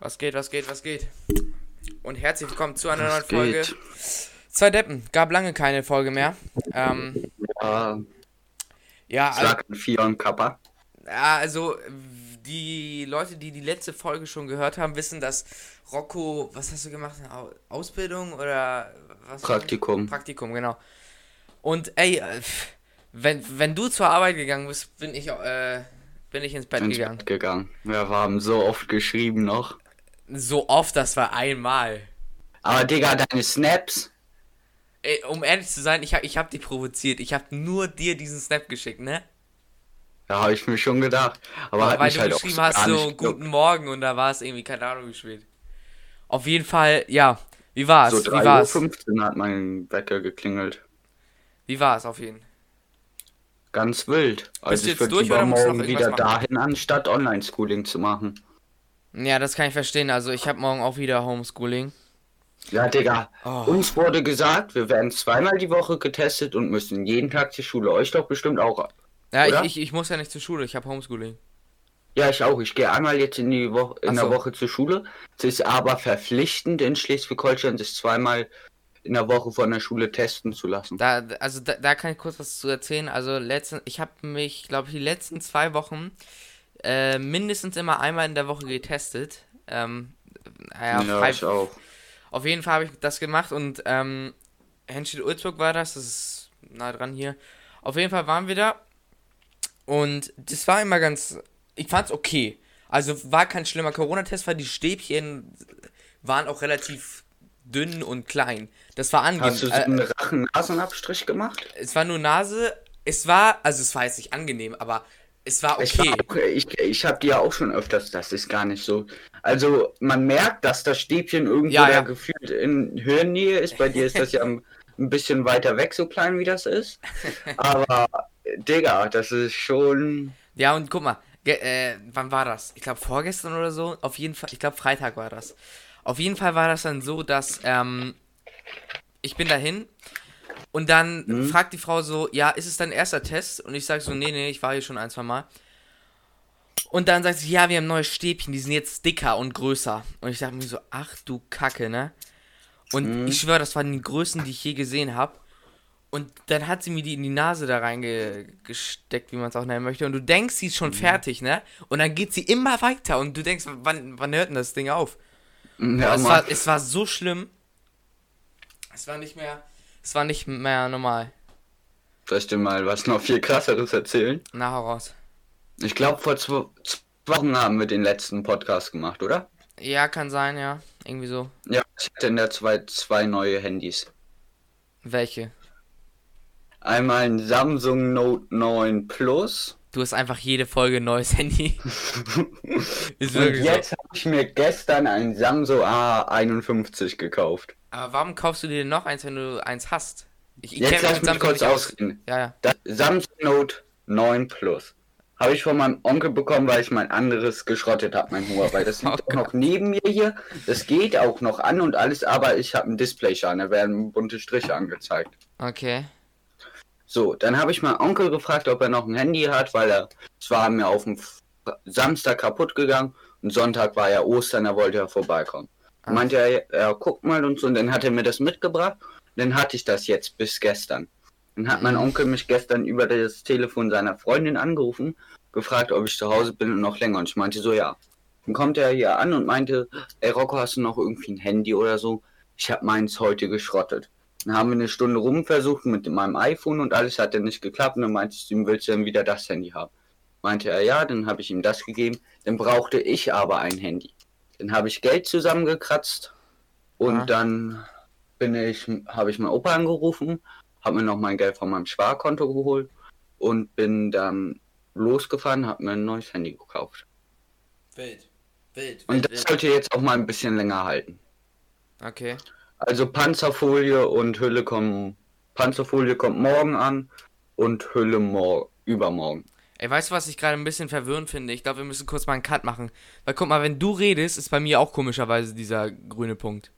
Was geht, was geht, was geht? Und herzlich willkommen zu einer Was neuen Folge. geht? Zwei Deppen. Gab lange keine Folge mehr. Ähm, Ja, ja, also, sag vier und Kappa. ja, also die Leute, die die letzte Folge schon gehört haben, wissen, dass Rocco, was hast du gemacht? Au- Ausbildung oder was? Praktikum. Praktikum, genau. Und ey, äh, wenn, wenn du zur Arbeit gegangen bist, bin ich, äh, bin ich ins Bett ins gegangen. Bett gegangen. Wir haben so oft geschrieben noch. So oft, das war einmal. Aber Digga, deine Snaps. Ey, um ehrlich zu sein, ich hab, ich hab dich provoziert. Ich hab nur dir diesen Snap geschickt, ne? Da habe ich mir schon gedacht. Aber hat Weil mich du halt auch geschrieben so hast, so guten. Morgen und da war es irgendwie, keine Ahnung, wie spät. Auf jeden Fall, ja. Wie war's? So wie war's? 3.15 Uhr hat mein Wecker geklingelt. Wie war's auf jeden Fall? Ganz wild. Also du ich jetzt würde durch lieber morgen wieder machen? dahin, anstatt Online-Schooling zu machen. Ja, das kann ich verstehen. Also ich habe morgen auch wieder Homeschooling. Ja, Digga. Oh. Uns wurde gesagt, wir werden zweimal die Woche getestet und müssen jeden Tag zur Schule. Euch doch bestimmt auch. Ja, ich, ich, ich muss ja nicht zur Schule, ich habe Homeschooling. Ja, ich auch. Ich gehe einmal jetzt in die Woche, in Ach der so. Woche zur Schule. Es ist aber verpflichtend in Schleswig-Holstein, sich zweimal in der Woche von der Schule testen zu lassen. Da, also da, da kann ich kurz was zu erzählen. Also letzten, ich habe mich, glaube ich, die letzten zwei Wochen äh, mindestens immer einmal in der Woche getestet. Ähm, naja, ja, ich auch. Auf jeden Fall habe ich das gemacht und ähm, Henschel-Ulzburg war das, das ist nah dran hier. Auf jeden Fall waren wir da und das war immer ganz, ich fand's okay. Also war kein schlimmer Corona-Test, weil die Stäbchen waren auch relativ dünn und klein. Das war angenehm. Hast du so Äh, einen Rachen-Nasenabstrich gemacht? es war nur Nase, es war, also es war jetzt nicht angenehm, aber es war okay. war auch, ich, ich habe die ja auch schon öfters, das ist gar nicht so. Also man merkt, dass das Stäbchen irgendwo Ja, ja. gefühlt in Höhennähe ist. Bei dir ist das ja ein ein bisschen weiter weg, so klein wie das ist. Aber Digga, das ist schon. Ja, und guck mal, äh, wann war das? Ich glaube vorgestern oder so. Auf jeden Fall, ich glaube Freitag war das. Auf jeden Fall war das dann so, dass ähm, ich bin dahin und dann Mhm. fragt die Frau so, ja, ist es dein erster Test? Und ich sage so, nee, nee, ich war hier schon ein, zwei Mal. Und dann sagt sie, ja, wir haben neue Stäbchen, die sind jetzt dicker und größer. Und ich dachte mir so, ach du Kacke, ne? Und Mhm. ich schwöre, das waren die größten, die ich je gesehen habe. Und dann hat sie mir die in die Nase da reingesteckt, wie man es auch nennen möchte. Und du denkst, sie ist schon fertig, ne? Und dann geht sie immer weiter und du denkst, wann, wann hört denn das Ding auf? Ja, es, war, es war so schlimm. Es war nicht mehr, es war nicht mehr normal. Soll ich dir mal was noch viel krasseres erzählen? Na, hau raus. Ich glaube, vor zwei, zwei Wochen haben wir den letzten Podcast gemacht, oder? Ja, kann sein, ja. Irgendwie so. Ja, ich hatte in der zwei, zwei neue Handys. Welche? Einmal ein Samsung Note 9 Plus. Du hast einfach jede Folge ein neues Handy. Und jetzt so. habe ich mir gestern ein Samsung A51 gekauft. Aber warum kaufst du dir noch eins, wenn du eins hast? Ich, ich Jetzt lass mich kurz ausreden. Ja, ja. Das Samsung Note 9 Plus. Habe ich von meinem Onkel bekommen, weil ich mein anderes geschrottet habe, mein Huawei. Das liegt Oh auch noch neben mir hier. Das geht auch noch an und alles, aber ich habe ein Displayschaden. Da werden bunte Striche angezeigt. Okay. So, dann habe ich meinen Onkel gefragt, ob er noch ein Handy hat, weil er, es war mir auf dem Samstag kaputt gegangen und Sonntag war ja Ostern, da wollte er vorbeikommen. Meinte er, ja, guck mal und so, und dann hat er mir das mitgebracht. Dann hatte ich das jetzt bis gestern. Dann hat mein. Onkel mich gestern über das Telefon seiner Freundin angerufen, gefragt, ob ich zu Hause bin und noch länger. Und ich meinte so, ja. Dann kommt er hier an und meinte, ey Rocco, hast du noch irgendwie ein Handy oder so? Ich habe meins heute geschrottet. Dann haben wir eine Stunde rumversucht mit meinem iPhone und alles hat dann nicht geklappt. Und dann meinte ich, ihm, willst du denn wieder das Handy haben? Meinte er, ja, dann habe ich ihm das gegeben. Dann brauchte ich aber ein Handy. Dann habe ich Geld zusammengekratzt und Ah. dann bin ich, habe ich meinen Opa angerufen, habe mir noch mein Geld von meinem Sparkonto geholt und bin dann losgefahren, habe mir ein neues Handy gekauft. Wild. Wild. Und das sollte jetzt auch mal ein bisschen länger halten. Okay. Also Panzerfolie und Hülle kommen. Panzerfolie kommt morgen an und Hülle mor übermorgen. Ey, weißt du, was ich gerade ein bisschen verwirrend finde? Ich glaube, wir müssen kurz mal einen Cut machen. Weil guck mal, wenn du redest, ist bei mir auch komischerweise dieser grüne Punkt.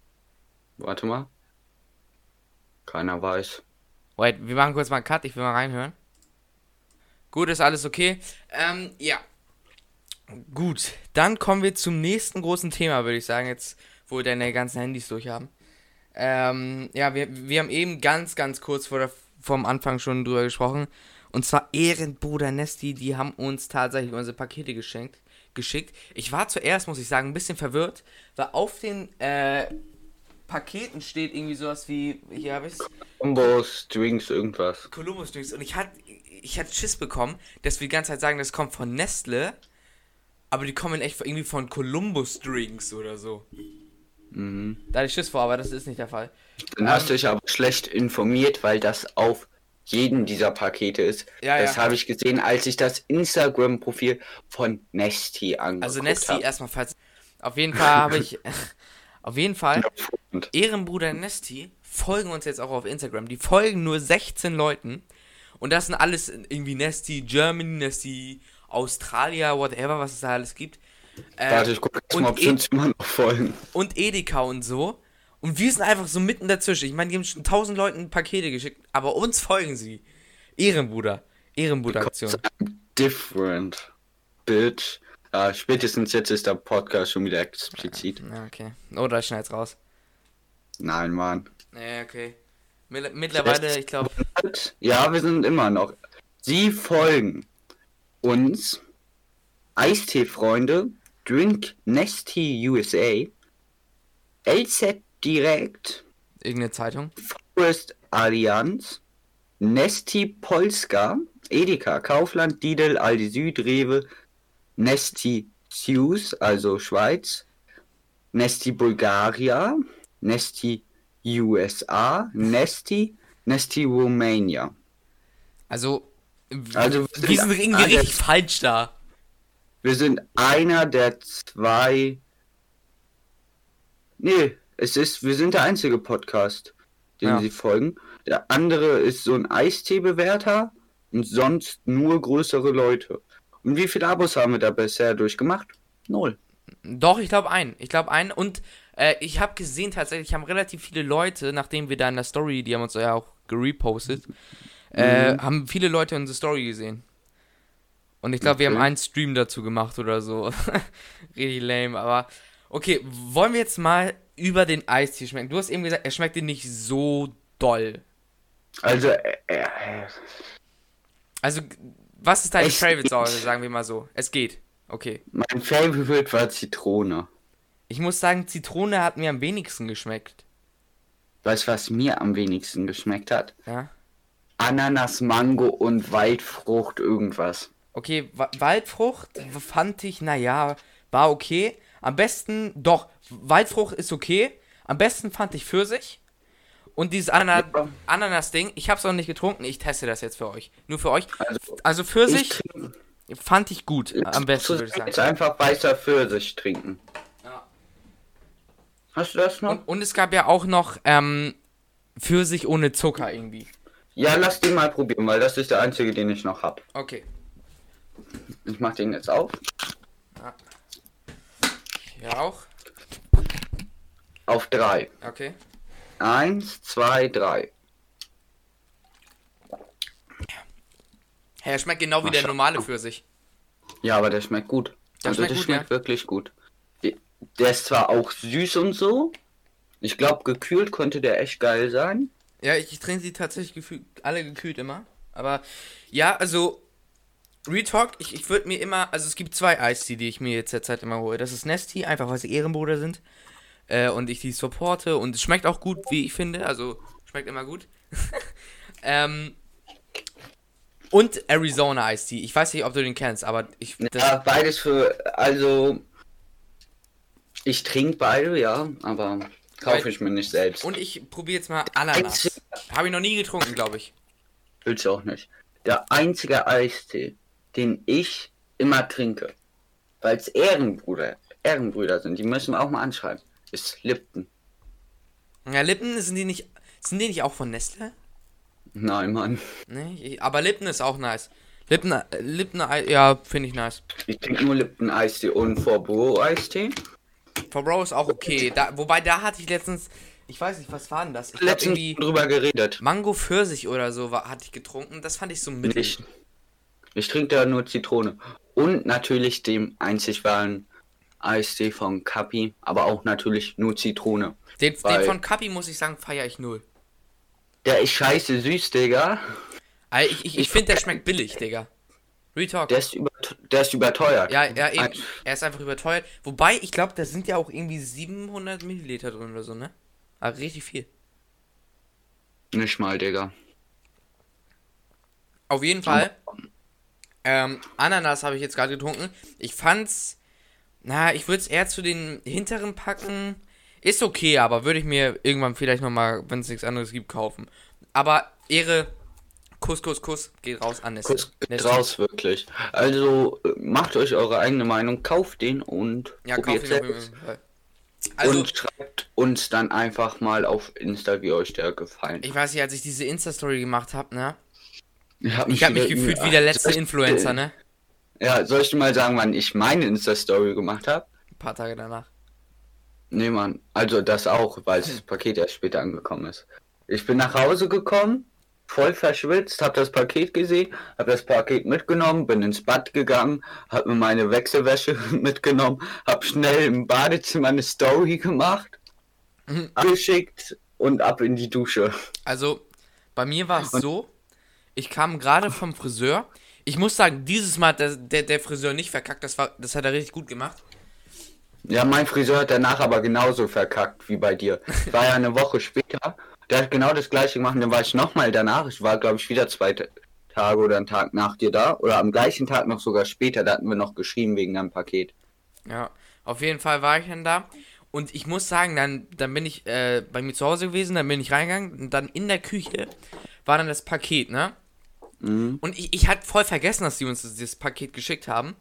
Warte mal. Keiner weiß. Wait, wir machen kurz mal einen Cut, ich will mal reinhören. Gut, ist alles okay. Ähm, ja. Gut, dann kommen wir zum nächsten großen Thema, würde ich sagen, jetzt, wo wir deine ganzen Handys durch haben. Ähm, ja, wir, wir haben eben ganz, ganz kurz vor der, vom Anfang schon drüber gesprochen. Und zwar Ehrenbruder Nesti, die haben uns tatsächlich unsere Pakete geschenkt, geschickt. Ich war zuerst, muss ich sagen, ein bisschen verwirrt, weil auf den äh, Paketen steht irgendwie sowas wie, hier habe ich Combos, Drinks, irgendwas. Columbus Drinks. Und ich hatte ich hatte Schiss bekommen, dass wir die ganze Zeit sagen, das kommt von Nestle, aber die kommen echt irgendwie von Columbus Drinks oder so. Mhm. Da hatte ich Schiss vor, aber das ist nicht der Fall. Dann hast du dich aber schlecht informiert, weil das auf jeden dieser Pakete ist. Ja, das ja. habe ich gesehen, als ich das Instagram-Profil von Nesti angeguckt Also Nesti erstmal falls. Auf jeden Fall habe ich. auf jeden Fall. Ehrenbruder Nesti folgen uns jetzt auch auf Instagram. Die folgen nur 16 Leuten. Und das sind alles irgendwie Nesti Germany, Nesti Australia, whatever, was es da alles gibt. Äh, Warte, ich gucke jetzt mal, ob sie uns immer noch folgen. und Edeka und so. Und wir sind einfach so mitten dazwischen. Ich meine, die haben schon tausend Leuten Pakete geschickt, aber uns folgen sie. Ehrenbruder. Ehrenbruder-Aktion. Different. Bitch. Ah, spätestens jetzt ist der Podcast schon wieder explizit. Ja, okay. Oder ich schneid's raus. Nein, Mann. Ja, okay. Mittler- Mittlerweile, ich glaube. Ja, wir sind immer noch. Sie folgen uns, Eistee-Freunde, Drink Nesty USA, LZ Direkt, Irgendeine Zeitung. Forest Allianz, Nesti Polska, Edeka, Kaufland, Lidl, Aldi Süd, Rewe, Nesti Suez, also Schweiz, Nesti Bulgaria, Nesti USA, Nesti, Nesti Romania. Also, Also, wir sind irgendwie richtig falsch da. Wir sind einer der zwei. Nee, es ist, wir sind der einzige Podcast, den Ja. sie folgen. Der andere ist so ein Eistee-Bewerter und sonst nur größere Leute. Und wie viele Abos haben wir da bisher durchgemacht? Null. Doch, ich glaube einen. Ich glaube einen. Und äh, ich habe gesehen, tatsächlich haben relativ viele Leute, nachdem wir da in der Story, die haben uns ja auch gerepostet, äh, haben viele Leute unsere Story gesehen. Und ich glaube, wir haben Okay. einen Stream dazu gemacht oder so. Richtig lame, aber. Okay, wollen wir jetzt mal über den Eistee schmecken? Du hast eben gesagt, er schmeckt dir nicht so doll. Also, äh, äh, Also, was ist deine Es Favorite-Sorte, geht. sagen wir mal so? Es geht. Okay. mein Favorite war Zitrone. Ich muss sagen, Zitrone hat mir am wenigsten geschmeckt. Weißt du, was mir am wenigsten geschmeckt hat? Ja. Ananas, Mango und Waldfrucht irgendwas. Okay, Wa Waldfrucht fand ich, naja, war okay. Am besten, doch, Waldfrucht ist okay. Am besten fand ich Pfirsich. Und dieses Anana Ja. Ananas-Ding, ich hab's noch nicht getrunken, ich teste das jetzt für euch. Nur für euch. Also, Also ich Pfirsich trinke fand ich gut, am besten würde ich Jetzt sagen. einfach weißer Pfirsich trinken. Ja. Hast du das noch? Und, und es gab ja auch noch ähm, Pfirsich ohne Zucker irgendwie. Ja, lass den mal probieren, weil das ist der einzige, den ich noch hab. Okay. Ich mach den jetzt auf. Ja auch. Auf drei. Okay. Eins, zwei, drei. Ja, er schmeckt genau wie der normale Pfirsich. Ja, aber der schmeckt gut. Der also schmeckt der gut, schmeckt wirklich gut. Der ist zwar auch süß und so. Ich glaube, gekühlt könnte der echt geil sein. Ja, ich, ich trinke sie tatsächlich gefühlt, alle gekühlt immer. Aber ja, also Retalk, ich, ich würde mir immer, also es gibt zwei Eistee, die ich mir jetzt derzeit immer hole. Das ist Nesti, einfach weil sie Ehrenbruder sind. Äh, und ich die supporte und es schmeckt auch gut, wie ich finde. Also schmeckt immer gut. ähm, und Arizona Eistee. Ich weiß nicht, ob du den kennst, aber ich. Das, Ja, beides für. Also. Ich trinke beide, ja, aber kaufe ich mir nicht selbst. und ich probiere jetzt mal Ananas. Habe ich noch nie getrunken, glaube ich. Willst du auch nicht. Der einzige Eistee, den ich immer trinke, weil es Ehrenbrüder, Ehrenbrüder sind, die müssen wir auch mal anschreiben, ist Lipton. Ja, Lippen, sind die nicht. Sind die nicht auch von Nestle? Nein, Mann. Nee, aber Lippen ist auch nice. Lippen, Lippen, äh, ja, finde ich nice. Ich trinke nur Lipton Eistee und Vorbro Eistee. For Bro ist auch okay. Da, wobei, da hatte ich letztens, ich weiß nicht, was war denn das? Ich Letztens irgendwie drüber geredet. Mango Pfirsich oder so war, hatte ich getrunken. Das fand ich so mittel. Nicht. Ich trinke da nur Zitrone. und natürlich dem einzig wahren Eistee von Kapi, aber auch natürlich nur Zitrone. Den, den von Kapi muss ich sagen, feiere ich null. Der ist scheiße süß, Digga. Also ich ich, ich finde, der schmeckt billig, Digga. Retalk. Der ist, über, der ist überteuert. Ja, ja, eben. Er ist einfach überteuert. Wobei, ich glaube, da sind ja auch irgendwie 700 Milliliter drin oder so, ne? Aber richtig viel. Nicht mal, Digga. Auf jeden Fall. Ähm, Ananas habe ich jetzt gerade getrunken. Ich fand's. Na, ich würde es eher zu den hinteren packen. Ist okay, aber würde ich mir irgendwann vielleicht nochmal, wenn es nichts anderes gibt, kaufen. Aber Ehre. Kuss, Kuss, Kuss. Geht raus an. Kurz Nestle. raus, wirklich. Also, macht euch eure eigene Meinung, kauft den und Ja, probiert selbst. Also, und schreibt uns dann einfach mal auf Insta, wie euch der gefallen ich weiß nicht, als ich diese Insta-Story gemacht habe, ne? Ich habe Ich habe mich gefühlt wie der letzte Influencer, ne? Ja, soll ich dir mal sagen, wann ich meine Insta-Story gemacht habe? Ein paar Tage danach. Nee, Mann. Also das auch, weil das Paket erst später angekommen ist. Ich bin nach Hause gekommen, voll verschwitzt, hab das Paket gesehen, hab das Paket mitgenommen, bin ins Bad gegangen, hab mir meine Wechselwäsche mitgenommen, hab schnell im Badezimmer eine Story gemacht, Mhm. abgeschickt und ab in die Dusche. Also, bei mir war es so, ich kam gerade vom Friseur. Ich muss sagen, dieses Mal hat der, der, der Friseur nicht verkackt, das, war, das hat er richtig gut gemacht. Ja, mein Friseur hat danach aber genauso verkackt wie bei dir. War ja eine Woche später, der hat genau das gleiche gemacht, dann war ich nochmal danach, ich war glaube ich wieder zwei Ta- Tage oder einen Tag nach dir da, oder am gleichen Tag noch sogar später, da hatten wir noch geschrieben wegen einem Paket. Ja, auf jeden Fall war ich dann da. Und ich muss sagen, dann, dann bin ich äh, bei mir zu Hause gewesen, dann bin ich reingegangen und dann in der Küche war dann das Paket, ne? Mhm. Und ich, ich hatte voll vergessen, dass die uns das, das Paket geschickt haben.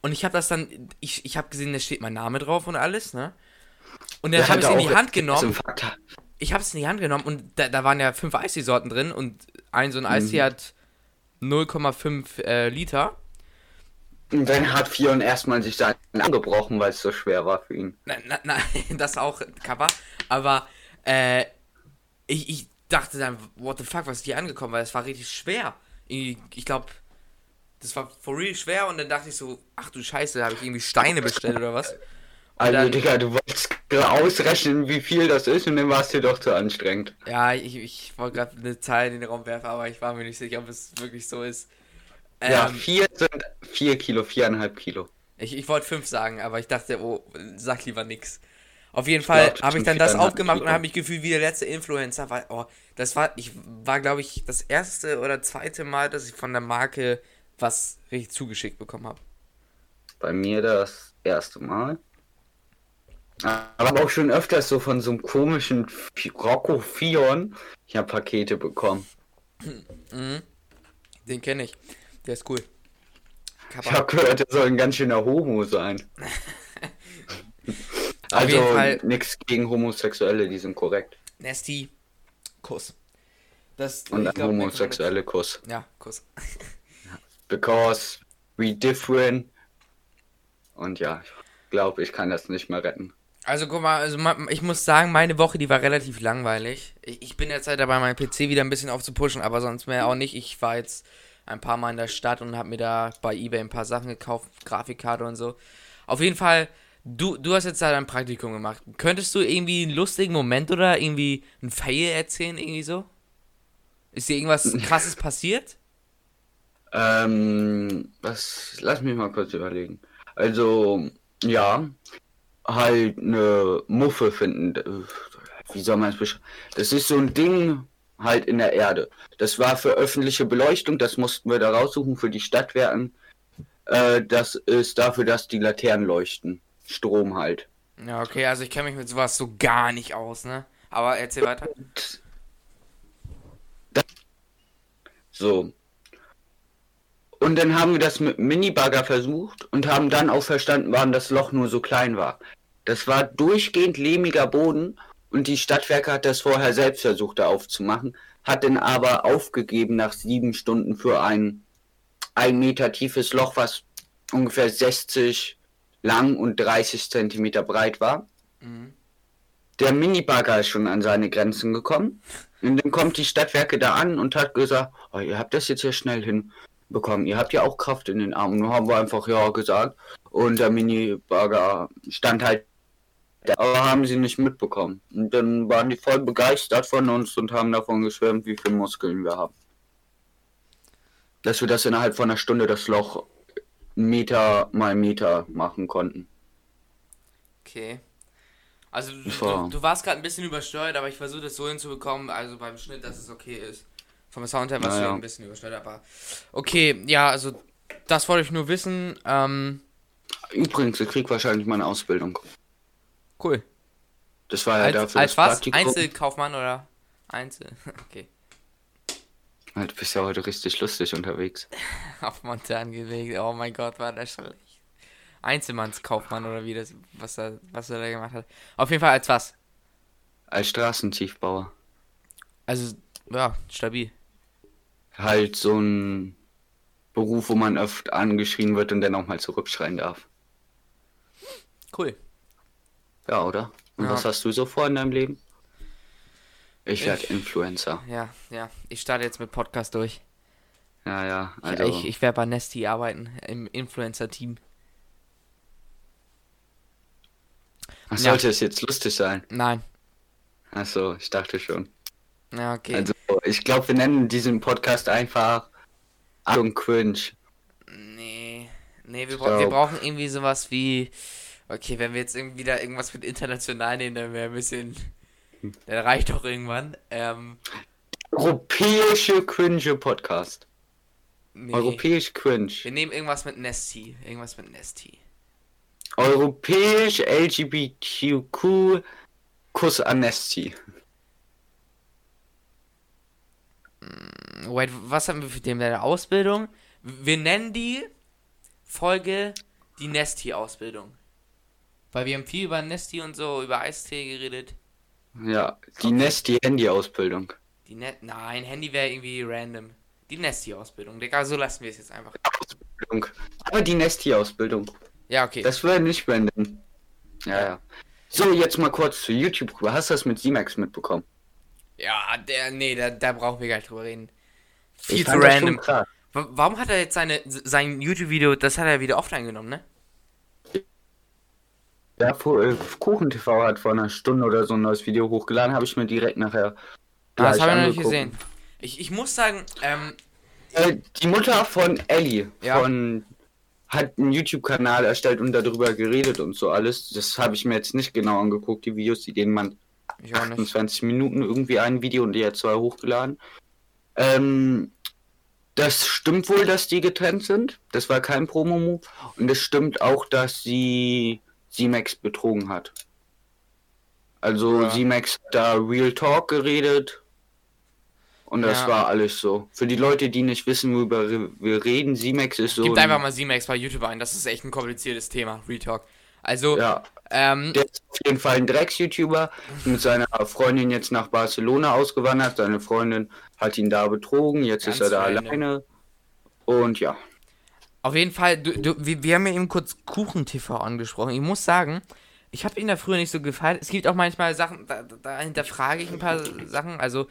Und ich habe das dann, ich, ich habe gesehen, da steht mein Name drauf und alles, ne? Und dann habe ich es in die Hand genommen. ich habe es in die Hand genommen und da, da waren ja fünf Eistee-Sorten drin und ein so ein Eistee hat 0,5 äh, Liter. Und dann hat Fion erstmal sich seinen angebrochen, weil es so schwer war für ihn. Nein, nein, nein das auch Cover. Aber äh, ich, ich dachte dann, what the fuck, was ist hier angekommen? Weil es war richtig schwer. Ich, glaube, das war for real schwer und dann dachte ich so, ach du Scheiße, habe ich irgendwie Steine bestellt oder was? Und Also, dann- Digga, du wolltest ausrechnen, wie viel das ist und dann war es dir doch zu anstrengend. Ja, ich, ich wollte gerade eine Zahl in den Raum werfen, aber ich war mir nicht sicher, ob es wirklich so ist. ja, Ähm, vier sind vier Kilo, viereinhalb Kilo. Ich, ich wollte fünf sagen, aber ich dachte, oh, sag lieber nix. Auf jeden Fall habe ich dann das viereinhalb aufgemacht und habe mich gefühlt wie der letzte Influencer, weil, oh, das war, ich war, glaube ich, das erste oder zweite Mal, dass ich von der Marke was richtig zugeschickt bekommen habe. Bei mir das erste Mal. Aber auch schon öfters so von so einem komischen Rocco Fion. Ich habe Pakete bekommen. Mhm. Den kenne ich. Der ist cool. Ich Kappa. habe gehört, er soll ein ganz schöner Homo sein. Auf jeden also Fall- nichts gegen Homosexuelle, die sind korrekt. Nasty. Kuss. Das, Und ein glaub, homosexuelle Kuss. Ja, Kuss. Because we different. Und ja, ich glaube, ich kann das nicht mehr retten. Also guck mal, also ich muss sagen, meine Woche, die war relativ langweilig. Ich, ich bin jetzt halt dabei, meinen PC wieder ein bisschen aufzupushen, aber sonst mehr auch nicht. Ich war jetzt ein paar Mal in der Stadt und habe mir da bei eBay ein paar Sachen gekauft, Grafikkarte und so. Auf jeden Fall, du, du hast jetzt da dein Praktikum gemacht. Könntest du irgendwie einen lustigen Moment oder irgendwie einen Fail erzählen, irgendwie so? Ist dir irgendwas krasses passiert? Ähm, was, lass mich mal kurz überlegen. Also, ja, halt eine Muffe finden. äh, Wie soll man es beschreiben? Das ist so ein Ding halt in der Erde. Das war für öffentliche Beleuchtung, das mussten wir da raussuchen für die Stadtwerken. Äh, das ist dafür, dass die Laternen leuchten. Strom halt. Ja, okay, also ich kenne mich mit sowas so gar nicht aus, ne? Aber erzähl weiter. So. Und dann haben wir das mit Minibagger versucht und haben dann auch verstanden, warum das Loch nur so klein war. Das war durchgehend lehmiger Boden und die Stadtwerke hat das vorher selbst versucht, da aufzumachen, hat dann aber aufgegeben nach sieben Stunden für ein ein Meter tiefes Loch, was ungefähr 60 lang und 30 Zentimeter breit war. Mhm. Der Minibagger ist schon an seine Grenzen gekommen. Und dann kommt die Stadtwerke da an und hat gesagt, oh, ihr habt das jetzt hier schnell hin. bekommen. Ihr habt ja auch Kraft in den Armen. Nur haben wir einfach ja gesagt. Und der Mini-Burger stand halt. da, Aber haben sie nicht mitbekommen. Und dann waren die voll begeistert von uns und haben davon geschwärmt, wie viele Muskeln wir haben. Dass wir das innerhalb von einer Stunde das Loch Meter mal Meter machen konnten. Okay. Also du, du, du warst gerade ein bisschen übersteuert, aber ich versuche das so hinzubekommen, also beim Schnitt, dass es okay ist. Vom Sound her warst du Naja. ein bisschen übersteuert, aber okay, ja, also das wollte ich nur wissen. Ähm, Übrigens, ich krieg wahrscheinlich meine Ausbildung. cool. Das war ja Als, dafür als was? Praktikum. Einzelkaufmann oder Einzel? Okay. Du bist ja heute richtig lustig unterwegs. Auf Montan gelegt. Oh mein Gott, war das schlecht. Einzelmannskaufmann oder wie das, was er, was er da gemacht hat. Auf jeden Fall als was? Als Straßentiefbauer. Also, ja, stabil. Halt so ein Beruf, wo man oft angeschrien wird und dann auch mal zurückschreien darf. Cool. Ja, oder? Und Ja. was hast du so vor in deinem Leben? Ich werde Ich- Influencer. Ja, ja. Ich starte jetzt mit Podcast durch. Ja, ja. Ich- Also, Ich, ich werde bei Nesty arbeiten, im Influencer-Team. Ach, ja. sollte es jetzt lustig sein? Nein. Achso, ich dachte schon. Ja, okay. Also, ich glaube, wir nennen diesen Podcast einfach Achtung Cringe. nee. Nee, wir, Ich bra wir brauchen irgendwie sowas wie. Okay, wenn wir jetzt irgendwie wieder irgendwas mit international nehmen, dann wäre ein bisschen. Dann reicht doch irgendwann. Ähm. Europäische Cringe Podcast. Nee. Europäisch Cringe. Wir nehmen irgendwas mit Nesty. Irgendwas mit Nesty. Europäisch LGBTQ Kuss Amnesty. Wait, was haben wir für den deine Ausbildung? Wir nennen die Folge die Nesty-Ausbildung. Weil wir haben viel über Nesty und so, über Eistee geredet. Ja, die Nesty Handy Ausbildung. Die Net Nein, Handy wäre irgendwie random. Die Nesty-Ausbildung, Digga, so lassen wir es jetzt einfach. Ausbildung. Aber die Nesty Ausbildung. Ja, okay. Das wäre nicht random. Ja, ja. So, jetzt mal kurz zu YouTube. Hast du das mit Z-Max mitbekommen? ja, der, nee, da, da brauchen wir gar nicht drüber reden. Viel zu random. Warum hat er jetzt seine, sein YouTube-Video, das hat er wieder offline genommen, ne? Ja, äh, Kuchen TV hat vor einer Stunde oder so ein neues Video hochgeladen, habe ich mir direkt nachher. Ah, das habe ich noch nicht gesehen. Ich, ich muss sagen, ähm, Äh, die Mutter von Ellie Ja. von hat einen YouTube-Kanal erstellt und darüber geredet und so alles. Das habe ich mir jetzt nicht genau angeguckt, die Videos, die denen man ich auch nicht. 28 Minuten irgendwie ein Video und die hat zwei hochgeladen. Ähm, das stimmt wohl, dass die getrennt sind. Das war kein Promo-Move. Und es stimmt auch, dass sie Z-Max betrogen hat. Also Ja. Z-Max hat da Real Talk geredet. Und das Ja. war alles so. Für die Leute, die nicht wissen, worüber wir reden, Z-Max ist so. Gibt ein- einfach mal Z-Max bei YouTube ein, das ist echt ein kompliziertes Thema, Retalk. Also, Ja, ähm, Der ist auf jeden Fall ein Drecks-YouTuber, mit seiner Freundin jetzt nach Barcelona ausgewandert. Seine Freundin hat ihn da betrogen, jetzt ist er da alleine. Und ja, auf jeden Fall, du, du, wir, wir haben ja eben kurz Kuchen-TV angesprochen. Ich muss sagen, ich habe ihn da früher nicht so gefeiert. Es gibt auch manchmal Sachen, da, da- hinterfrage ich ein paar Sachen, also,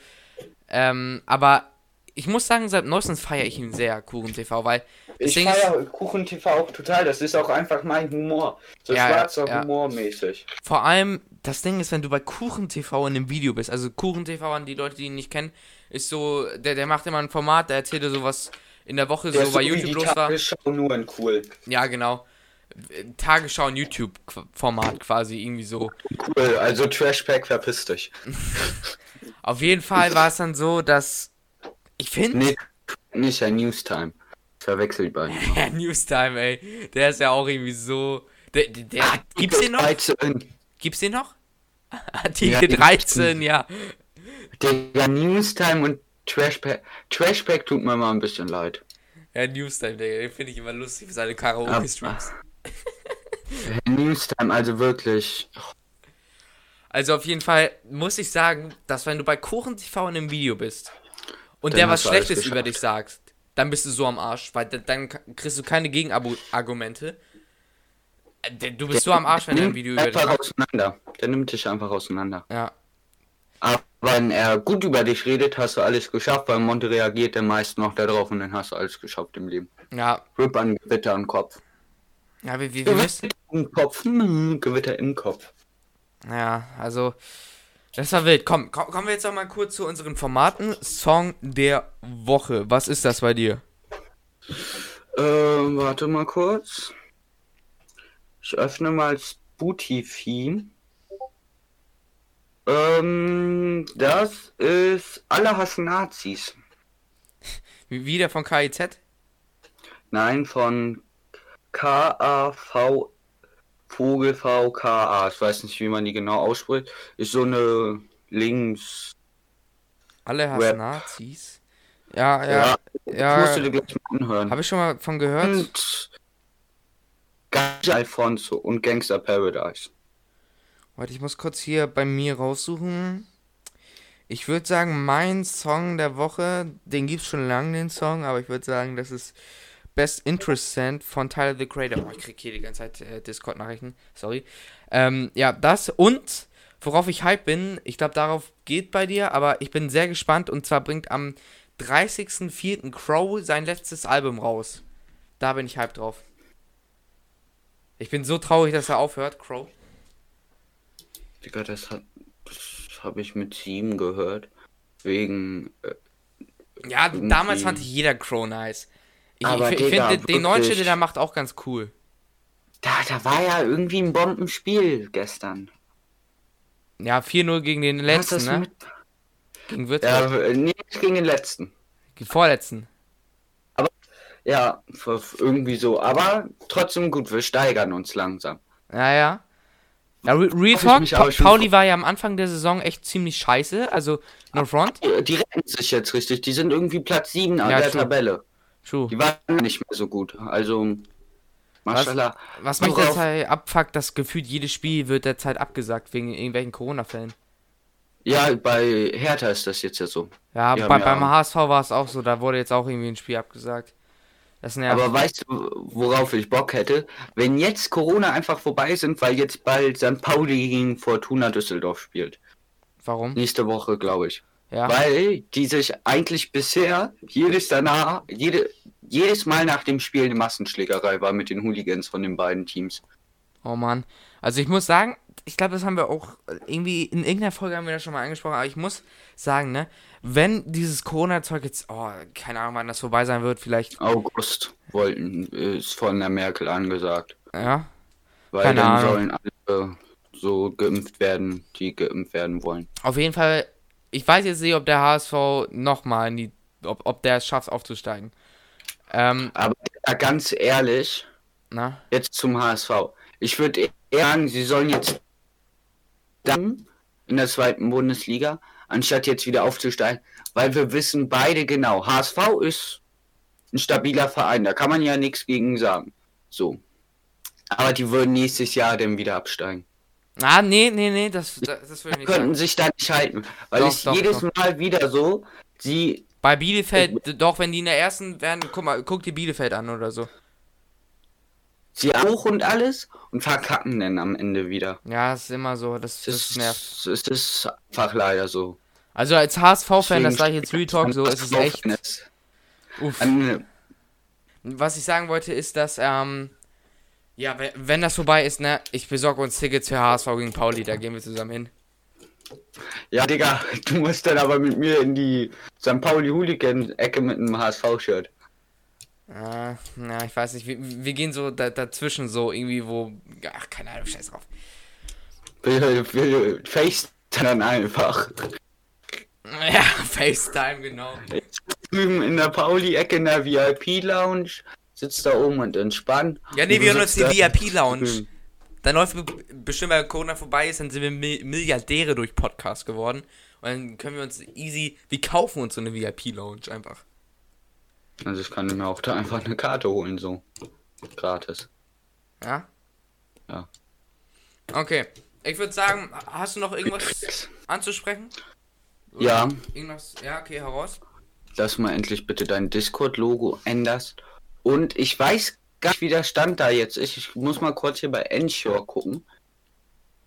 ähm, aber ich muss sagen, seit neuestens feiere ich ihn sehr, Kuchen-TV, weil ich feiere Kuchen TV auch total. Das ist auch einfach mein Humor. So Ja, schwarzer ja. Humor mäßig. vor allem, das Ding ist, wenn du bei Kuchen-TV in einem Video bist, also Kuchen-TV an die Leute, die ihn nicht kennen, ist so, der, der macht immer ein Format, der erzählt dir so was in der Woche Der so bei YouTube die los war. Tagesschau, nur in cool. Ja, genau. Tagesschau und YouTube-Format quasi, irgendwie so. Cool, also Trashpack, verpiss dich. Auf jeden Fall war es dann so, dass ich finde, Nee, nicht ein Newstime. Verwechselt bei ihm. der Newstime, ey, der ist ja auch irgendwie so. Der, der, der, gibt's den noch? 13. Gibt's den noch? Artikel Ja, den 13, ja. Der Newstime und Trashpack. Trashpack tut mir mal ein bisschen leid. Ja, Newstime, den finde ich immer lustig für seine Karaoke-Streams. Newstime, also wirklich. Also auf jeden Fall muss ich sagen, dass wenn du bei Kuchen TV in einem Video bist und Dann der was Schlechtes über dich sagt, dann bist du so am Arsch, weil da- dann kriegst du keine Gegenargumente. Äh, der- Du bist so am Arsch, wenn er ein Video über dich macht. auseinander. Der nimmt dich einfach auseinander. Ja. Aber wenn er gut über dich redet, hast du alles geschafft, weil Monte reagiert der meist noch darauf und dann hast du alles geschafft im Leben. Ja, Rip an Gewitter im Kopf. ja wir, wir müssen. Gewitter im Kopf. Hm, Gewitter im Kopf. Ja, also. Das war wild. Komm, komm, kommen wir jetzt noch mal kurz zu unseren Formaten. Song der Woche. Was ist das bei dir? Ähm, warte mal kurz. Ich öffne mal Spotify. Ähm, das ist Alle hassen Nazis. Wie- Wieder von KIZ? Nein, von K-A-V Vogel V-K-A. Ich weiß nicht, wie man die genau ausspricht. Ist so eine Links. Alle hassen Rap. Nazis. Ja, Ja, ja. Ja, musst du dir gleich mal anhören. habe ich schon mal von gehört. Und Ganja Alfonso und Gangster Paradise. Warte, ich muss kurz hier bei mir raussuchen. Ich würde sagen, mein Song der Woche, den gibt's schon lange, den Song, aber ich würde sagen, das ist Best Interessant von Tyler the Creator. Oh, ich krieg hier die ganze Zeit äh, Discord-Nachrichten, sorry. Ähm, ja, das und worauf ich hype bin, ich glaube, darauf geht bei dir, aber ich bin sehr gespannt und zwar bringt am 30.04. Crow sein letztes Album raus. Da bin ich hype drauf. Ich bin so traurig, dass er aufhört, Crow. Digga, das hat. Das habe ich mit sieben gehört. Wegen. Äh, Ja, Irgendwie- damals fand ich jeder Crow nice. Ich, Aber ich, ich finde den neuen. Shit, den er macht, auch ganz cool. da, da war ja irgendwie ein Bombenspiel gestern. Ja, 4-0 gegen den letzten, das ne? mit- Gegen Würzburg. Ja, nicht gegen den letzten. Gegen vorletzten. Ja, f- f- irgendwie so. Aber trotzdem gut, wir steigern uns langsam. Ja, ja. Ja, Re Real Talk, mich Pa Pauli war ja am Anfang der Saison echt ziemlich scheiße, also no front. Die, retten sich jetzt richtig. Die sind irgendwie Platz 7 an Ja, der true. Tabelle. True. Die waren nicht mehr so gut. Also, Maschallah. Was mich Worauf- derzeit abfuckt, das gefühlt jedes Spiel wird derzeit abgesagt wegen irgendwelchen Corona-Fällen. Ja, bei Hertha ist das jetzt ja so. Ja, bei, ja- beim HSV war es auch so, da wurde jetzt auch irgendwie ein Spiel abgesagt. Aber weißt du, worauf ich Bock hätte? Wenn jetzt Corona einfach vorbei sind, weil jetzt bald St. Pauli gegen Fortuna Düsseldorf spielt. Warum? Nächste Woche, glaube ich. Ja. Weil die sich eigentlich bisher jedes danach, jede, jedes Mal nach dem Spiel eine Massenschlägerei war mit den Hooligans von den beiden Teams. Oh Mann. Also ich muss sagen, ich glaube, das haben wir auch irgendwie in irgendeiner Folge haben wir das schon mal angesprochen, aber ich muss sagen, ne, wenn dieses Corona-Zeug jetzt, oh, keine Ahnung, wann das vorbei sein wird, vielleicht, August wollten, ist von der Merkel angesagt. ja, Weil Keine dann Ahnung. sollen alle so geimpft werden, die geimpft werden wollen. auf jeden Fall, ich weiß jetzt nicht, ob der HSV nochmal in die, ob, ob der es schafft aufzusteigen. Ähm, Aber ganz ehrlich, na, jetzt zum HSV. Ich würde eher sagen, sie sollen jetzt dann in der zweiten Bundesliga, anstatt jetzt wieder aufzusteigen, weil wir wissen beide genau, HSV ist ein stabiler Verein, da kann man ja nichts gegen sagen. So. Aber die würden nächstes Jahr dann wieder absteigen. ah, nee, nee, nee, das, das, das will ich nicht Könnten sagen. sich da nicht halten, weil Doch, es doch, jedes doch. Mal wieder so, sie Bei Bielefeld, doch, wenn die in der ersten werden, guck mal, guck dir Bielefeld an oder so. Sie hoch und alles und verkacken dann am Ende wieder. Ja, ist immer so, das, das Es nervt. ist, es ist einfach leider so. Also als HSV-Fan, das sage ich jetzt Real Talk, so ist es echt. Uff. An, Was ich sagen wollte, ist, dass, ähm, ja, we- wenn das vorbei ist, ne, ich besorge uns Tickets für HSV gegen Pauli, da gehen wir zusammen hin. Ja, Digga, du musst dann aber mit mir in die St. Pauli Hooligan-Ecke mit einem HSV-Shirt. Äh, na, ich weiß nicht, wir, wir gehen so da, dazwischen so irgendwie, wo, ach, keine Ahnung, scheiß drauf. Wir, wir face dann einfach. Ja, FaceTime, genau. Drüben in der Pauli-Ecke in der VIP-Lounge, sitzt da oben und entspannt. Ja, nee, wir hören uns die VIP-Lounge. Dann läuft be- bestimmt, weil Corona vorbei ist, dann sind wir Mi- Milliardäre durch Podcast geworden. Und dann können wir uns easy, wir kaufen uns so eine VIP-Lounge einfach. Also ich kann mir auch da einfach eine Karte holen, so. Gratis. Ja? Ja. Okay. Ich würde sagen, hast du noch irgendwas anzusprechen? Oder Ja. Irgendwas? Ja, okay, heraus. dass du mal endlich bitte dein Discord-Logo änderst. Und ich weiß gar nicht, wie der Stand da jetzt ist. Ich muss mal kurz hier bei Ensure gucken.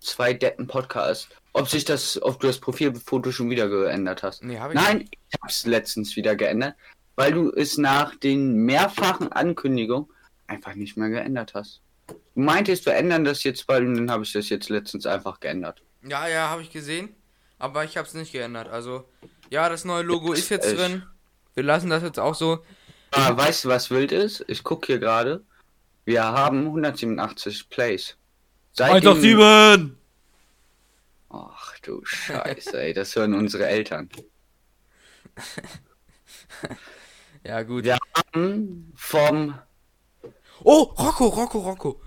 Zwei Deppen Podcast. ob sich das, ob du das Profilfoto schon wieder geändert hast. Nee, habe ich Nein, nicht. ich hab's letztens wieder geändert, weil du es nach den mehrfachen Ankündigungen einfach nicht mehr geändert hast. Du meintest, wir ändern das jetzt bald und dann habe ich das jetzt letztens einfach geändert. Ja, ja, habe ich gesehen. Aber ich habe es nicht geändert. Also, ja, das neue Logo ist jetzt Echt? drin. Wir lassen das jetzt auch so. Ah, weißt du, was wild ist? Ich gucke hier gerade. Wir haben 187 Plays. Seitdem- Ach du Scheiße, ey, das hören unsere Eltern. Ja, gut. Wir haben vom Oh, Rocco, Rocco, Rocco.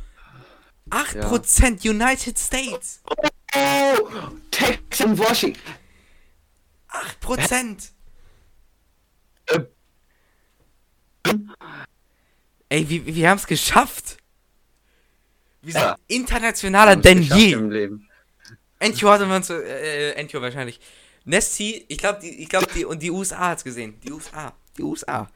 8% United States. oh, Texan Washington. 8%. Äh, Ey, wir, wir haben es geschafft. Wir sind Ja. internationaler denn je. Im Leben. Entio hatte man so, äh, Entio wahrscheinlich. Nesty, ich glaube, die, ich glaube, die, und die USA hat's gesehen. Die USA. Die USA.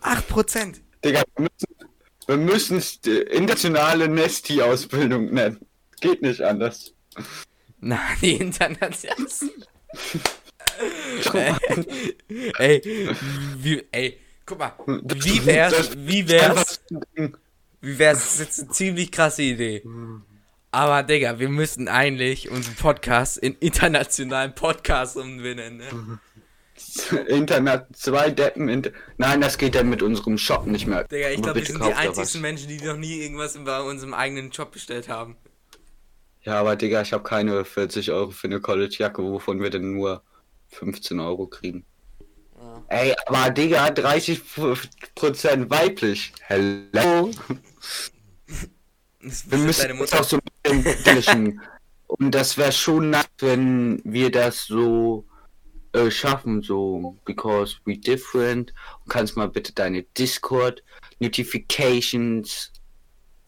8%. Digga, wir müssen, wir müssen internationale Nesti-Ausbildung nennen. Geht nicht anders. Na, die international. ey, wie, ey, guck mal, wie wär's, wie wär's, wie wär's, das ist jetzt eine ziemlich krasse Idee. Aber, Digga, wir müssten eigentlich unseren Podcast in internationalen Podcast umbenennen, ne? Internet, zwei Deppen. Inter Nein, das geht dann mit unserem Shop nicht mehr. Digga, ich glaube, wir sind die einzigsten was. Menschen, die noch nie irgendwas bei unserem eigenen Job bestellt haben. Ja, aber Digga, ich habe keine 40 Euro für eine College-Jacke, wovon wir denn nur 15 Euro kriegen. Ja. Ey, aber Digga, 30% weiblich. Hello? Wir müssen Mutter. auch so ein bisschen. Und das wäre schon nett, wenn wir das so äh, schaffen, so because we different. Und kannst mal bitte deine Discord Notifications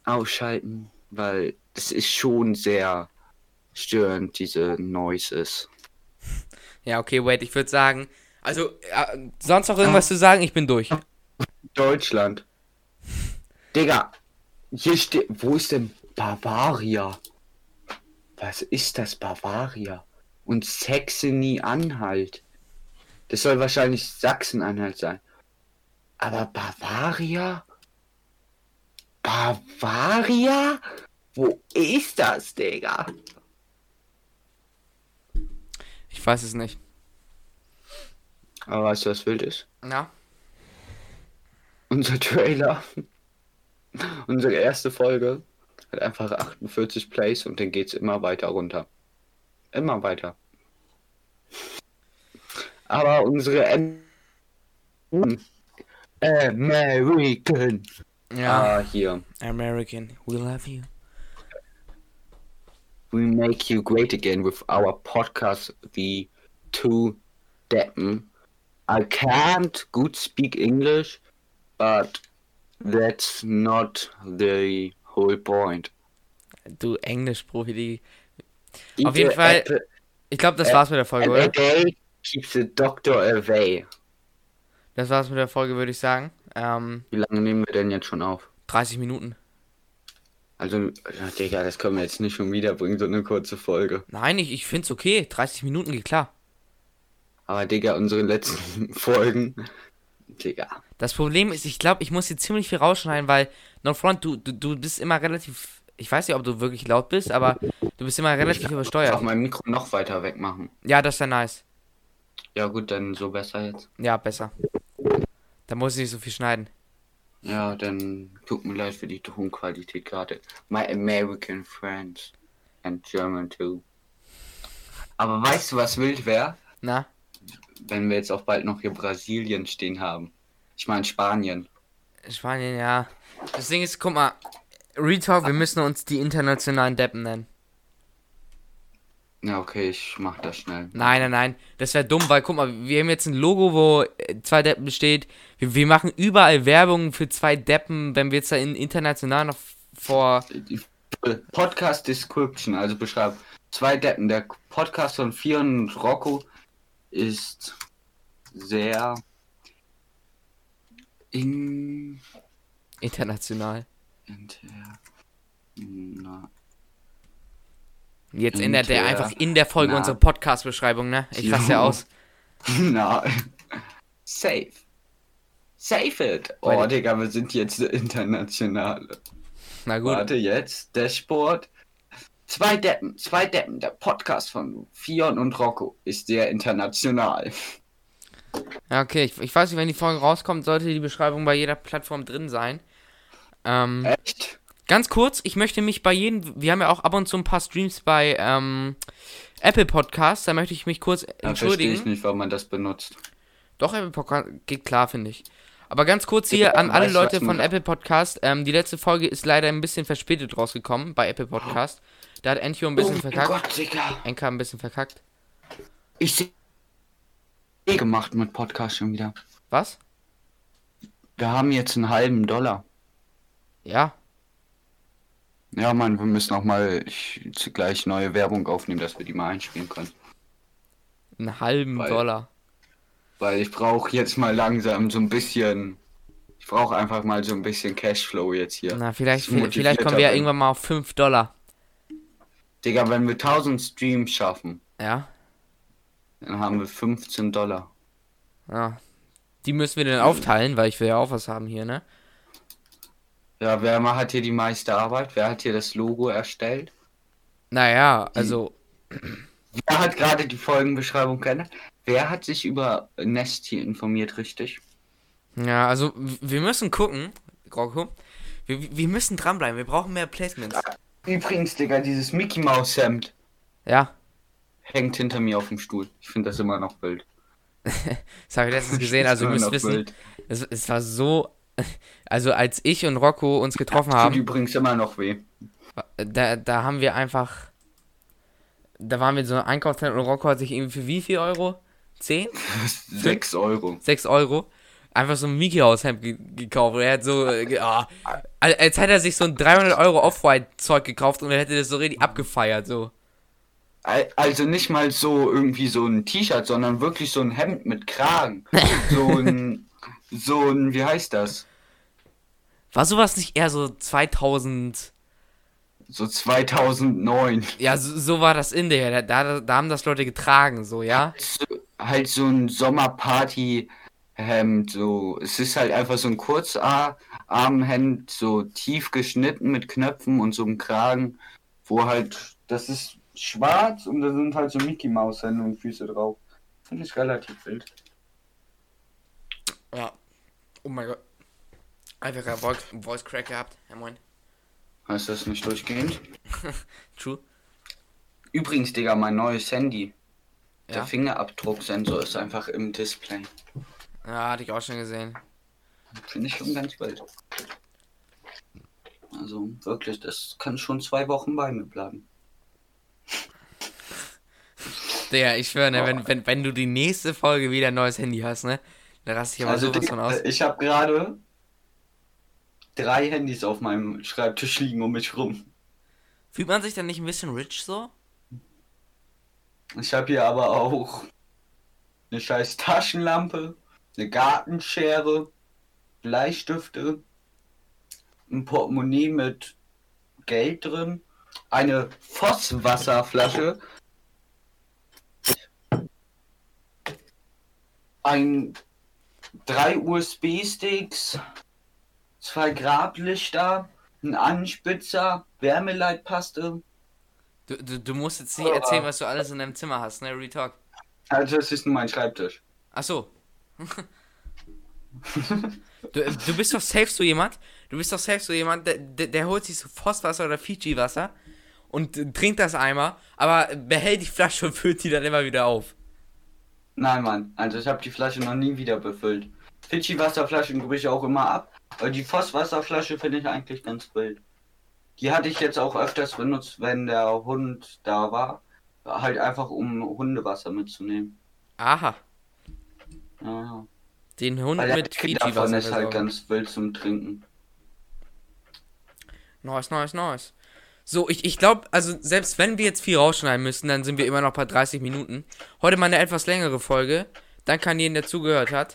ausschalten, weil das ist schon sehr störend, diese Noises. Ja, okay, wait, ich würde sagen, also, äh, sonst noch irgendwas zu sagen? Ich bin durch. Deutschland. Digga, hier steht, wo ist denn Bavaria? Was ist das Bavaria? Und Saxony-Anhalt. Das soll wahrscheinlich Sachsen-Anhalt sein. Aber Bavaria? Bavaria? Wo ist das, Digga? Ich weiß es nicht. Aber weißt du, was wild ist? Na? Unser Trailer, unsere erste Folge, hat einfach 48 Plays und dann geht's immer weiter runter. Immer weiter. Aber unsere N American. Ja. Ah, hier. American, we love you. We make you great again with our podcast, The Two Deppen. I can't good speak English, but that's not the whole point. Du Englisch-Profi, die. Eat Auf jeden Fall- apple Ich glaube, das war's mit der Folge, oder? day keeps the doctor away. Das war's mit der Folge, würde ich sagen. Ähm, Wie lange nehmen wir denn jetzt schon auf? 30 Minuten. Also, Digga, das können wir jetzt nicht schon wieder bringen, so eine kurze Folge. Nein, ich, ich find's okay. 30 Minuten geht klar. Aber, Digga, unsere letzten Folgen. Digga. Das Problem ist, ich glaube, ich muss hier ziemlich viel rausschneiden, weil, No Front, du, du, du bist immer relativ. Ich weiß nicht, ob du wirklich laut bist, aber du bist immer relativ Auch übersteuert. mein Mikro noch weiter weg machen. Ja, das ist ja nice. Ja, gut, dann so besser jetzt. Ja, besser. Da muss ich nicht so viel schneiden. Ja, dann tut mir leid für die Tonqualität gerade. My American friends. And German too. Aber weißt du, was wild wäre? Na? Wenn wir jetzt auch bald noch hier Brasilien stehen haben. Ich meine Spanien. Spanien, ja. Das Ding ist, guck mal. Retalk, wir müssen uns die internationalen Deppen nennen. Ja, okay, ich mach das schnell. Nein, nein, nein. Das wäre dumm, weil guck mal, wir haben jetzt ein Logo, wo äh, zwei Deppen steht. Wir, wir machen überall Werbung für zwei Deppen, wenn wir jetzt da in international noch vor. Podcast Description, also beschreib. Zwei Deppen. Der Podcast von Fion und Rocco ist sehr in, International. Inter, na, Jetzt ändert er äh, einfach in der Folge na. unsere Podcast-Beschreibung, ne? Ich raste ja aus. Na. Safe. Save it. Oh, Weil- Digga, wir sind jetzt international. Na gut. Warte, jetzt Dashboard. Zwei Deppen, zwei Deppen. Der Podcast von Fion und Rocco ist sehr international. Ja, okay. Ich, ich weiß nicht, wenn die Folge rauskommt, sollte die Beschreibung bei jeder Plattform drin sein. Ähm, Echt? Ganz kurz, ich möchte mich bei jedem, wir haben ja auch ab und zu ein paar Streams bei ähm, Apple Podcasts, da möchte ich mich kurz Da verstehe entschuldigen. ich nicht, warum man das benutzt. Doch, Apple Podcast geht klar, finde ich. Aber ganz kurz hier an alle Leute von Apple Podcast, ähm, die letzte Folge ist leider ein bisschen verspätet rausgekommen bei Apple Podcast. Da hat Encho ein bisschen oh verkackt. Gott, Digga. Enka ein bisschen verkackt. Ich sehe gemacht mit Podcast schon wieder. Was? Wir haben jetzt einen halben Dollar. Ja. Ja, Mann, wir müssen auch mal ich- gleich neue Werbung aufnehmen, dass wir die mal einspielen können. Einen halben Weil- Dollar. Weil ich brauche jetzt mal langsam so ein bisschen. Ich brauche einfach mal so ein bisschen Cashflow jetzt hier. Na, vielleicht, vielleicht kommen wir ja irgendwann mal auf 5 Dollar. Digga, wenn wir 1000 Streams schaffen, Ja. dann haben wir 15 Dollar. Ja. Die müssen wir dann aufteilen, weil ich will ja auch was haben hier, ne? Ja, wer hat hier die meiste Arbeit? Wer hat hier das Logo erstellt? Naja, also, Wer hat gerade die Folgenbeschreibung geändert? Wer hat sich über Nest hier informiert, richtig? ja, also, wir müssen gucken, Rocco. Wir, wir müssen dranbleiben, wir brauchen mehr Placements. Übrigens, Digga, dieses Mickey Mouse Hemd Ja, hängt hinter mir auf dem Stuhl. Ich finde das immer noch wild. das habe ich letztens gesehen, also ihr müsst wissen, es, es war so, also als ich und Rocco uns getroffen Tut haben, übrigens immer noch weh. da, da haben wir einfach, da waren wir in so einem Einkaufszentrum und Rocco hat sich irgendwie für wie viel Euro? 10? 6 Euro. 6 Euro. Einfach so ein Mickey House Hemd ge gekauft. Und er hat so, ah, als, hätte er sich so ein 300 Euro Off-White Zeug gekauft und er hätte das so richtig abgefeiert, so. Al- Also nicht mal so irgendwie so ein T-Shirt, sondern wirklich so ein Hemd mit Kragen. So ein, so ein, wie heißt das? War sowas nicht eher so 2000, So 2009. ja, so, so war das in der, da, da, haben das Leute getragen, so, ja? So, halt so ein Sommerparty-Hemd. So, es ist halt einfach so ein Kurzarmhemd, so tief geschnitten mit Knöpfen und so einem Kragen, wo halt, das ist schwarz und da sind halt so Mickey Maus Hände und Füße drauf. Finde ich relativ wild. Ja. Oh mein Gott. Einfach ein Voice, Voice Crack gehabt. Ja, moin. Heißt das nicht durchgehend? True. Übrigens, Digga, mein neues Handy. Der Ja. Fingerabdrucksensor ist einfach im Display. Ja, hatte ich auch schon gesehen. Finde ich schon ganz wild. Also wirklich, das kann schon zwei Wochen bei mir bleiben. Der, ich schwöre, ne, Oh. wenn, wenn, wenn du die nächste Folge wieder ein neues Handy hast, ne, dann raste ich aber Also sowas von aus. ich habe gerade drei Handys auf meinem Schreibtisch liegen um mich rum. Fühlt man sich dann nicht ein bisschen rich so? Ich habe hier aber auch eine scheiß Taschenlampe, eine Gartenschere, Bleistifte, ein Portemonnaie mit Geld drin, eine Vosswasserflasche, ein drei USB-Sticks, zwei Grablichter, ein Anspitzer, Wärmeleitpaste. Du, du, du musst jetzt nicht erzählen, was du alles in deinem Zimmer hast, ne, Retalk. Also das ist nur mein Schreibtisch. Ach so. du, du bist doch safe so jemand, du bist doch safe so jemand, der, der, der holt sich so Phoswasser oder Fiji-Wasser und trinkt das einmal, aber behält die Flasche und füllt die dann immer wieder auf. Nein, Mann. Also ich habe die Flasche noch nie wieder befüllt. Fidschi-Wasserflaschen gebe ich auch immer ab. Aber die Voss-Wasserflasche finde ich eigentlich ganz wild. Die hatte ich jetzt auch öfters benutzt, wenn der Hund da war. Halt einfach um Hundewasser mitzunehmen. Aha, Ja. den Hund Weil mit Fiji-Wasser ist halt ganz wild zum Trinken. Nice, nice, nice. So, ich, ich glaube, also selbst wenn wir jetzt viel rausschneiden müssen, dann sind wir immer noch bei 30 Minuten. Heute mal eine etwas längere Folge. Danke an jeden, der zugehört hat.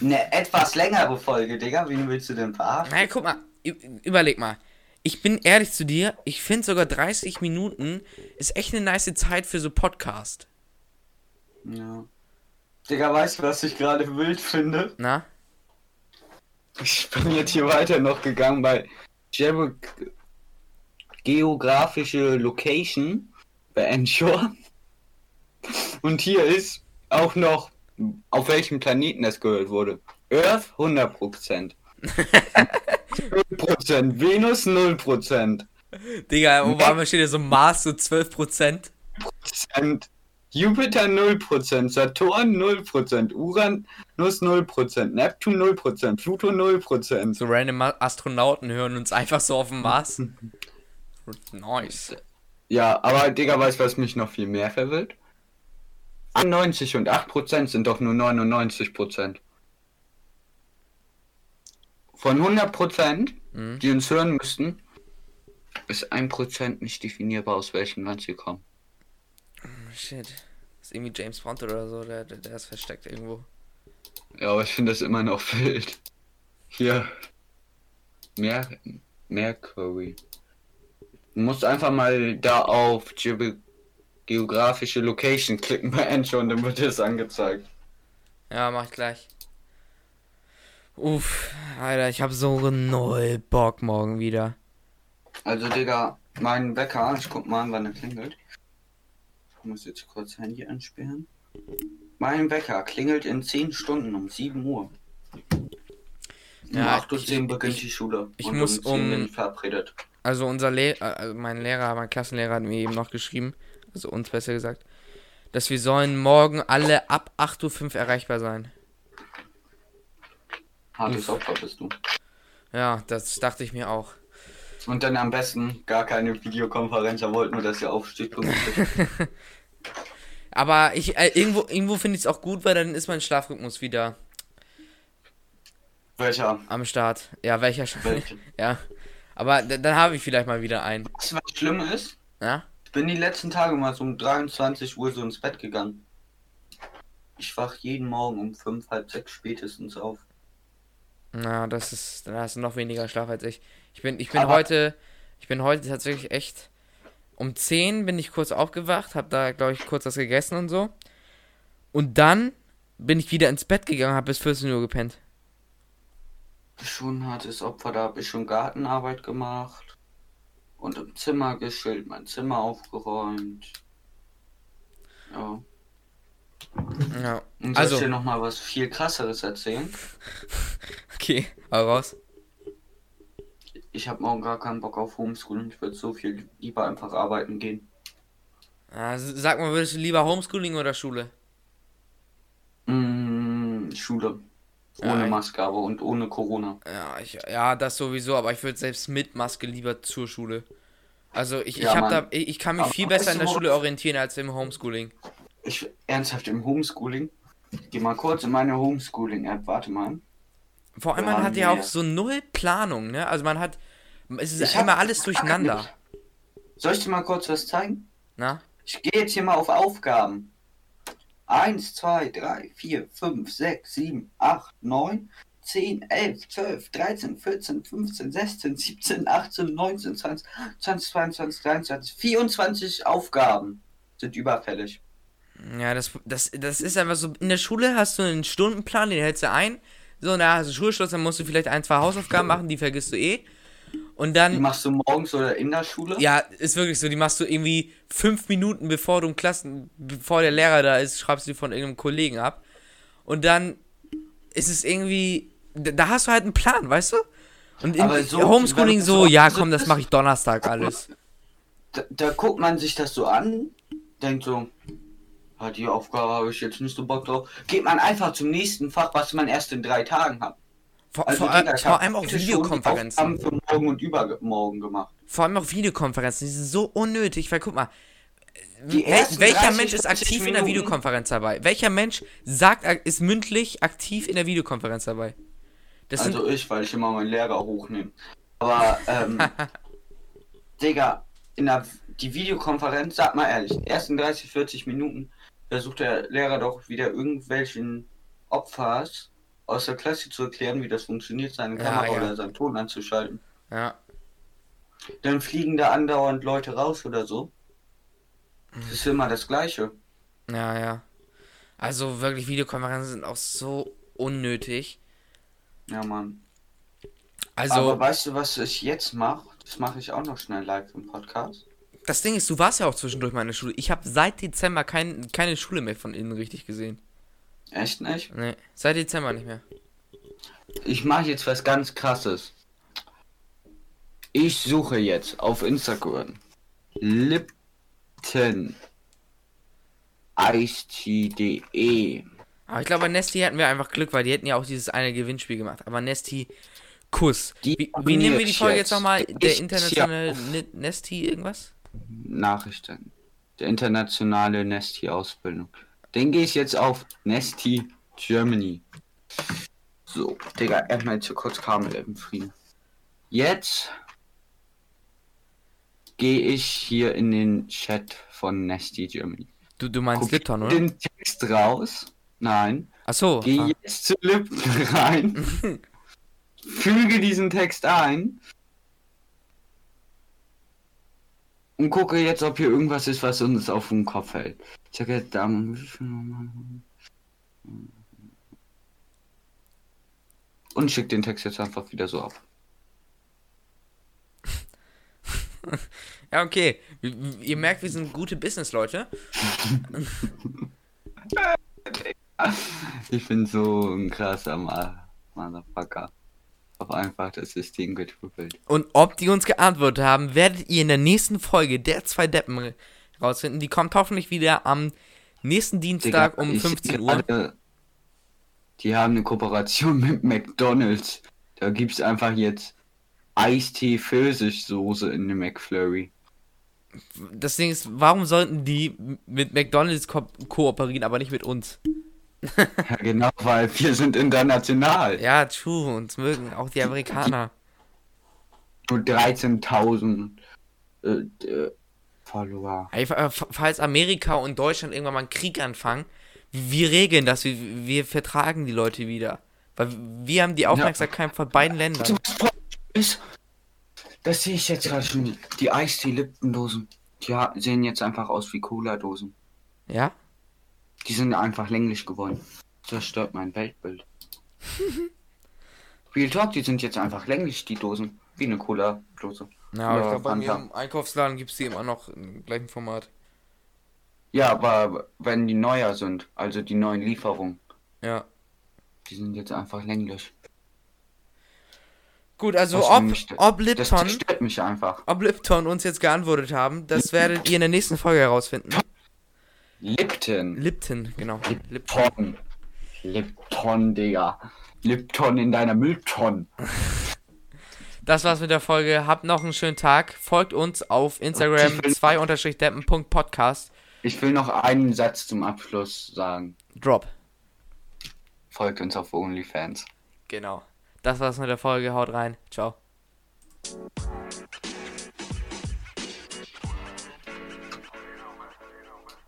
Eine etwas längere Folge, Digga. Wen willst du denn verarschen? Naja, guck mal, überleg mal. ich bin ehrlich zu dir, ich finde sogar 30 Minuten ist echt eine nice Zeit für so Podcast. Ja. Digga, weißt du, was ich gerade wild finde? Na? Ich bin jetzt hier weiter noch gegangen bei Geo geografische Location bei Ensure. Und hier ist auch noch, auf welchem Planeten das gehört wurde. Earth 100%. 0%, Venus 0%. Digga, einmal steht ja so Mars so 12%. Prozent. Jupiter 0%, Saturn 0%, Uranus 0%, Neptun 0%, Pluto 0%. So random Astronauten hören uns einfach so auf dem Mars. nice. Ja, aber Digga, weißt du, was mich noch viel mehr verwirrt? 91 und 8% sind doch nur 99%. Von 100%, Mhm. die uns hören müssten, ist 1% nicht definierbar, aus welchem Land sie kommen. Shit. Ist irgendwie James Bond oder so, der, der, der ist versteckt irgendwo. Ja, aber ich finde das immer noch wild. Hier. Mer Mercury. Du musst einfach mal da auf Ge geografische Location klicken bei Ensure und dann wird es angezeigt. Ja, mach ich gleich. Uff, Alter, ich hab so null Bock morgen wieder. Also, Digga, mein Wecker, ich guck mal an, wann er klingelt. Ich muss jetzt kurz Handy ansperren. Mein Wecker klingelt in 10 Stunden um 7 Uhr. Um Ja, 8.10 Uhr beginnt ich- die Schule. ich und muss um 10 bin ich verabredet. Also unser Le äh, also mein Lehrer, mein Klassenlehrer hat mir eben noch geschrieben, also uns besser gesagt, dass wir sollen morgen alle ab 8.05 Uhr erreichbar sein. Hartes Opfer bist du. Ja, das dachte ich mir auch. Und dann am besten gar keine Videokonferenz, er wollte nur, dass ihr aufsteht. Aber ich, äh, irgendwo, irgendwo finde ich es auch gut, weil dann ist mein Schlafrhythmus wieder Welcher? am Start. Ja, welcher Sch Welche? Ja. Aber dann habe ich vielleicht mal wieder einen. Weißt du, was schlimm ist? Ja? Ich bin die letzten Tage mal so um 23 Uhr so ins Bett gegangen. Ich wach jeden Morgen um 5, halb 6 spätestens auf. Na, das ist, dann hast du noch weniger Schlaf als ich. Ich bin, ich bin Aber- heute, ich bin heute tatsächlich echt, um 10 bin ich kurz aufgewacht, hab da, glaube ich, kurz was gegessen und so. Und dann bin ich wieder ins Bett gegangen, hab bis 14 Uhr gepennt. Schon ein hartes Opfer, da habe ich schon Gartenarbeit gemacht. Und im Zimmer geschillt, mein Zimmer aufgeräumt. Ja. Ja. Und soll Also- ich dir nochmal was viel krasseres erzählen? Okay, hau raus. Ich habe morgen gar keinen Bock auf Homeschooling. Ich würde so viel lieber einfach arbeiten gehen. S- sag mal, würdest du lieber Homeschooling oder Schule? Mm, Schule. Ohne ich- Maske aber und ohne Corona. Ja, ich, ja, das sowieso, aber ich würde selbst mit Maske lieber zur Schule. Also ich, Ja, ich hab da, ich, ich kann mich Aber viel besser in der Schule orientieren als im Homeschooling. Ich ernsthaft im Homeschooling. Geh mal kurz in meine Homeschooling-App, warte mal. Vor allem, man hat ja auch so null Planung, ne? Also man hat, es ist Ich immer hab- alles durcheinander. Soll ich dir mal kurz was zeigen? Na? Ich gehe jetzt hier mal auf Aufgaben. 1, 2, 3, 4, 5, 6, 7, 8, 9, 10, 11, 12, 13, 14, 15, 16, 17, 18, 19, 20, 20, 22, 23, 24 Aufgaben sind überfällig. Ja, das, das, das ist einfach so, in der Schule hast du einen Stundenplan, den hältst du ein. So, na, hast du Schulschluss, dann musst du vielleicht ein, zwei Hausaufgaben machen, die vergisst du eh. Und Die dann, machst du morgens oder in der Schule? ja, ist wirklich so, die machst du irgendwie fünf Minuten bevor du im Klassen, bevor der Lehrer da ist, schreibst du die von irgendeinem Kollegen ab. Und dann ist es irgendwie, da hast du halt einen Plan, weißt du? Und in so- Homeschooling so, so- ja komm, das mache ich Donnerstag alles. Da, da guckt man sich das so an, denkt so, ah, die Aufgabe habe ich jetzt nicht so Bock drauf. Geht man einfach zum nächsten Fach, was man erst in drei Tagen hat. Vor, Also, vor, ich vor allem auch schon Videokonferenzen. Aufgaben für morgen und übermorgen gemacht. Vor allem auch Videokonferenzen, die sind so unnötig, weil guck mal, wel welcher 30, Mensch ist 40 aktiv in der Minuten- Videokonferenz dabei? Welcher Mensch sagt, ist mündlich aktiv in der Videokonferenz dabei? Das sind, Also ich, weil ich immer meinen Lehrer hochnehme. Aber, ähm, Digga, in der die Videokonferenz, sag mal ehrlich, ersten 30, 40 Minuten versucht der Lehrer doch wieder irgendwelchen Opfers aus der Klasse zu erklären, wie das funktioniert, seine Ja, Kamera ja. oder seinen Ton anzuschalten. ja. dann fliegen da andauernd Leute raus oder so. Das ist immer das Gleiche. Ja, ja. Also wirklich, Videokonferenzen sind auch so unnötig. Ja, Mann. Also, Aber weißt du, was ich jetzt mache? Das mache ich auch noch schnell live im Podcast. das Ding ist, du warst ja auch zwischendurch mal in der Schule. Ich habe seit Dezember kein, keine Schule mehr von innen richtig gesehen. Echt nicht? Nee, seit Dezember nicht mehr. Ich mache jetzt was ganz krasses. Ich suche jetzt auf Instagram Lipton Eistee.de. Aber ich glaube, bei Nesti hatten wir einfach Glück, weil die hätten ja auch dieses eine Gewinnspiel gemacht. Aber Nesti, Kuss. Wie, wie nehmen wir die Folge jetzt. jetzt nochmal? Der internationale Nesti irgendwas? Nachrichten. Der internationale Nesti-Ausbildung. Den gehe ich jetzt auf Nesti Germany. So, Digga, erstmal jetzt hier kurz Kamel im Frieden. Jetzt gehe ich hier in den Chat von Nesti Germany. Du, du meinst Kopiere Lipton, oder? den Text raus. Nein. Achso. Geh Ah. jetzt zu Lipton rein. füge diesen Text ein. Und gucke jetzt, ob hier irgendwas ist, was uns auf den Kopf hält. Ich sag jetzt Damen. Und schick den Text jetzt einfach wieder so ab. Ja, okay. Ihr merkt, wir sind gute Business-Leute. Ich bin so ein krasser Motherfucker. Hab einfach das System getrüppelt. Und ob die uns geantwortet haben, werdet ihr in der nächsten Folge der zwei Deppen rausfinden. Die kommt hoffentlich wieder am nächsten Dienstag Digga, um ich 15 Uhr. gerade- Die haben eine Kooperation mit McDonalds. Da gibt's einfach jetzt Eistee Pfirsichsoße in dem McFlurry. Das Ding ist, warum sollten die mit McDonalds ko kooperieren, aber nicht mit uns? Ja, genau, weil wir sind international. Ja, true, uns mögen auch die Amerikaner. Nur 13.000 äh, äh, Follower. Ey, fa- fa- Falls Amerika und Deutschland irgendwann mal einen Krieg anfangen, wir regeln das, wir, wir vertragen die Leute wieder. Weil wir haben die Aufmerksamkeit von beiden Ländern. ist, das sehe ich jetzt gerade schon. Die Eistee-Lippendosen. Die ha- sehen jetzt einfach aus wie Cola-Dosen. Ja? Die sind einfach länglich geworden. Das stört mein Weltbild. Real Talk, die sind jetzt einfach länglich, die Dosen. Wie eine Cola-Dose. Ja, aber ich glaube, bei mir im Einkaufsladen gibt es die immer noch im gleichen Format. Ja, aber wenn die neuer sind, also die neuen Lieferungen, Ja. die sind jetzt einfach länglich. Gut, also ob, ob Das Lipton, stört mich einfach. ob Lipton uns jetzt geantwortet haben, das werdet ihr in der nächsten Folge herausfinden. Lipton. Lipton, genau. Lipton. Lipton. Digga. Lipton in deiner Mülltonne. Das war's mit der Folge. Habt noch einen schönen Tag. Folgt uns auf Instagram Ich will- 2-deppen.podcast. Ich will noch einen Satz zum Abschluss sagen. Drop. Folgt uns auf OnlyFans. Genau. Das war's mit der Folge. Haut rein. Ciao.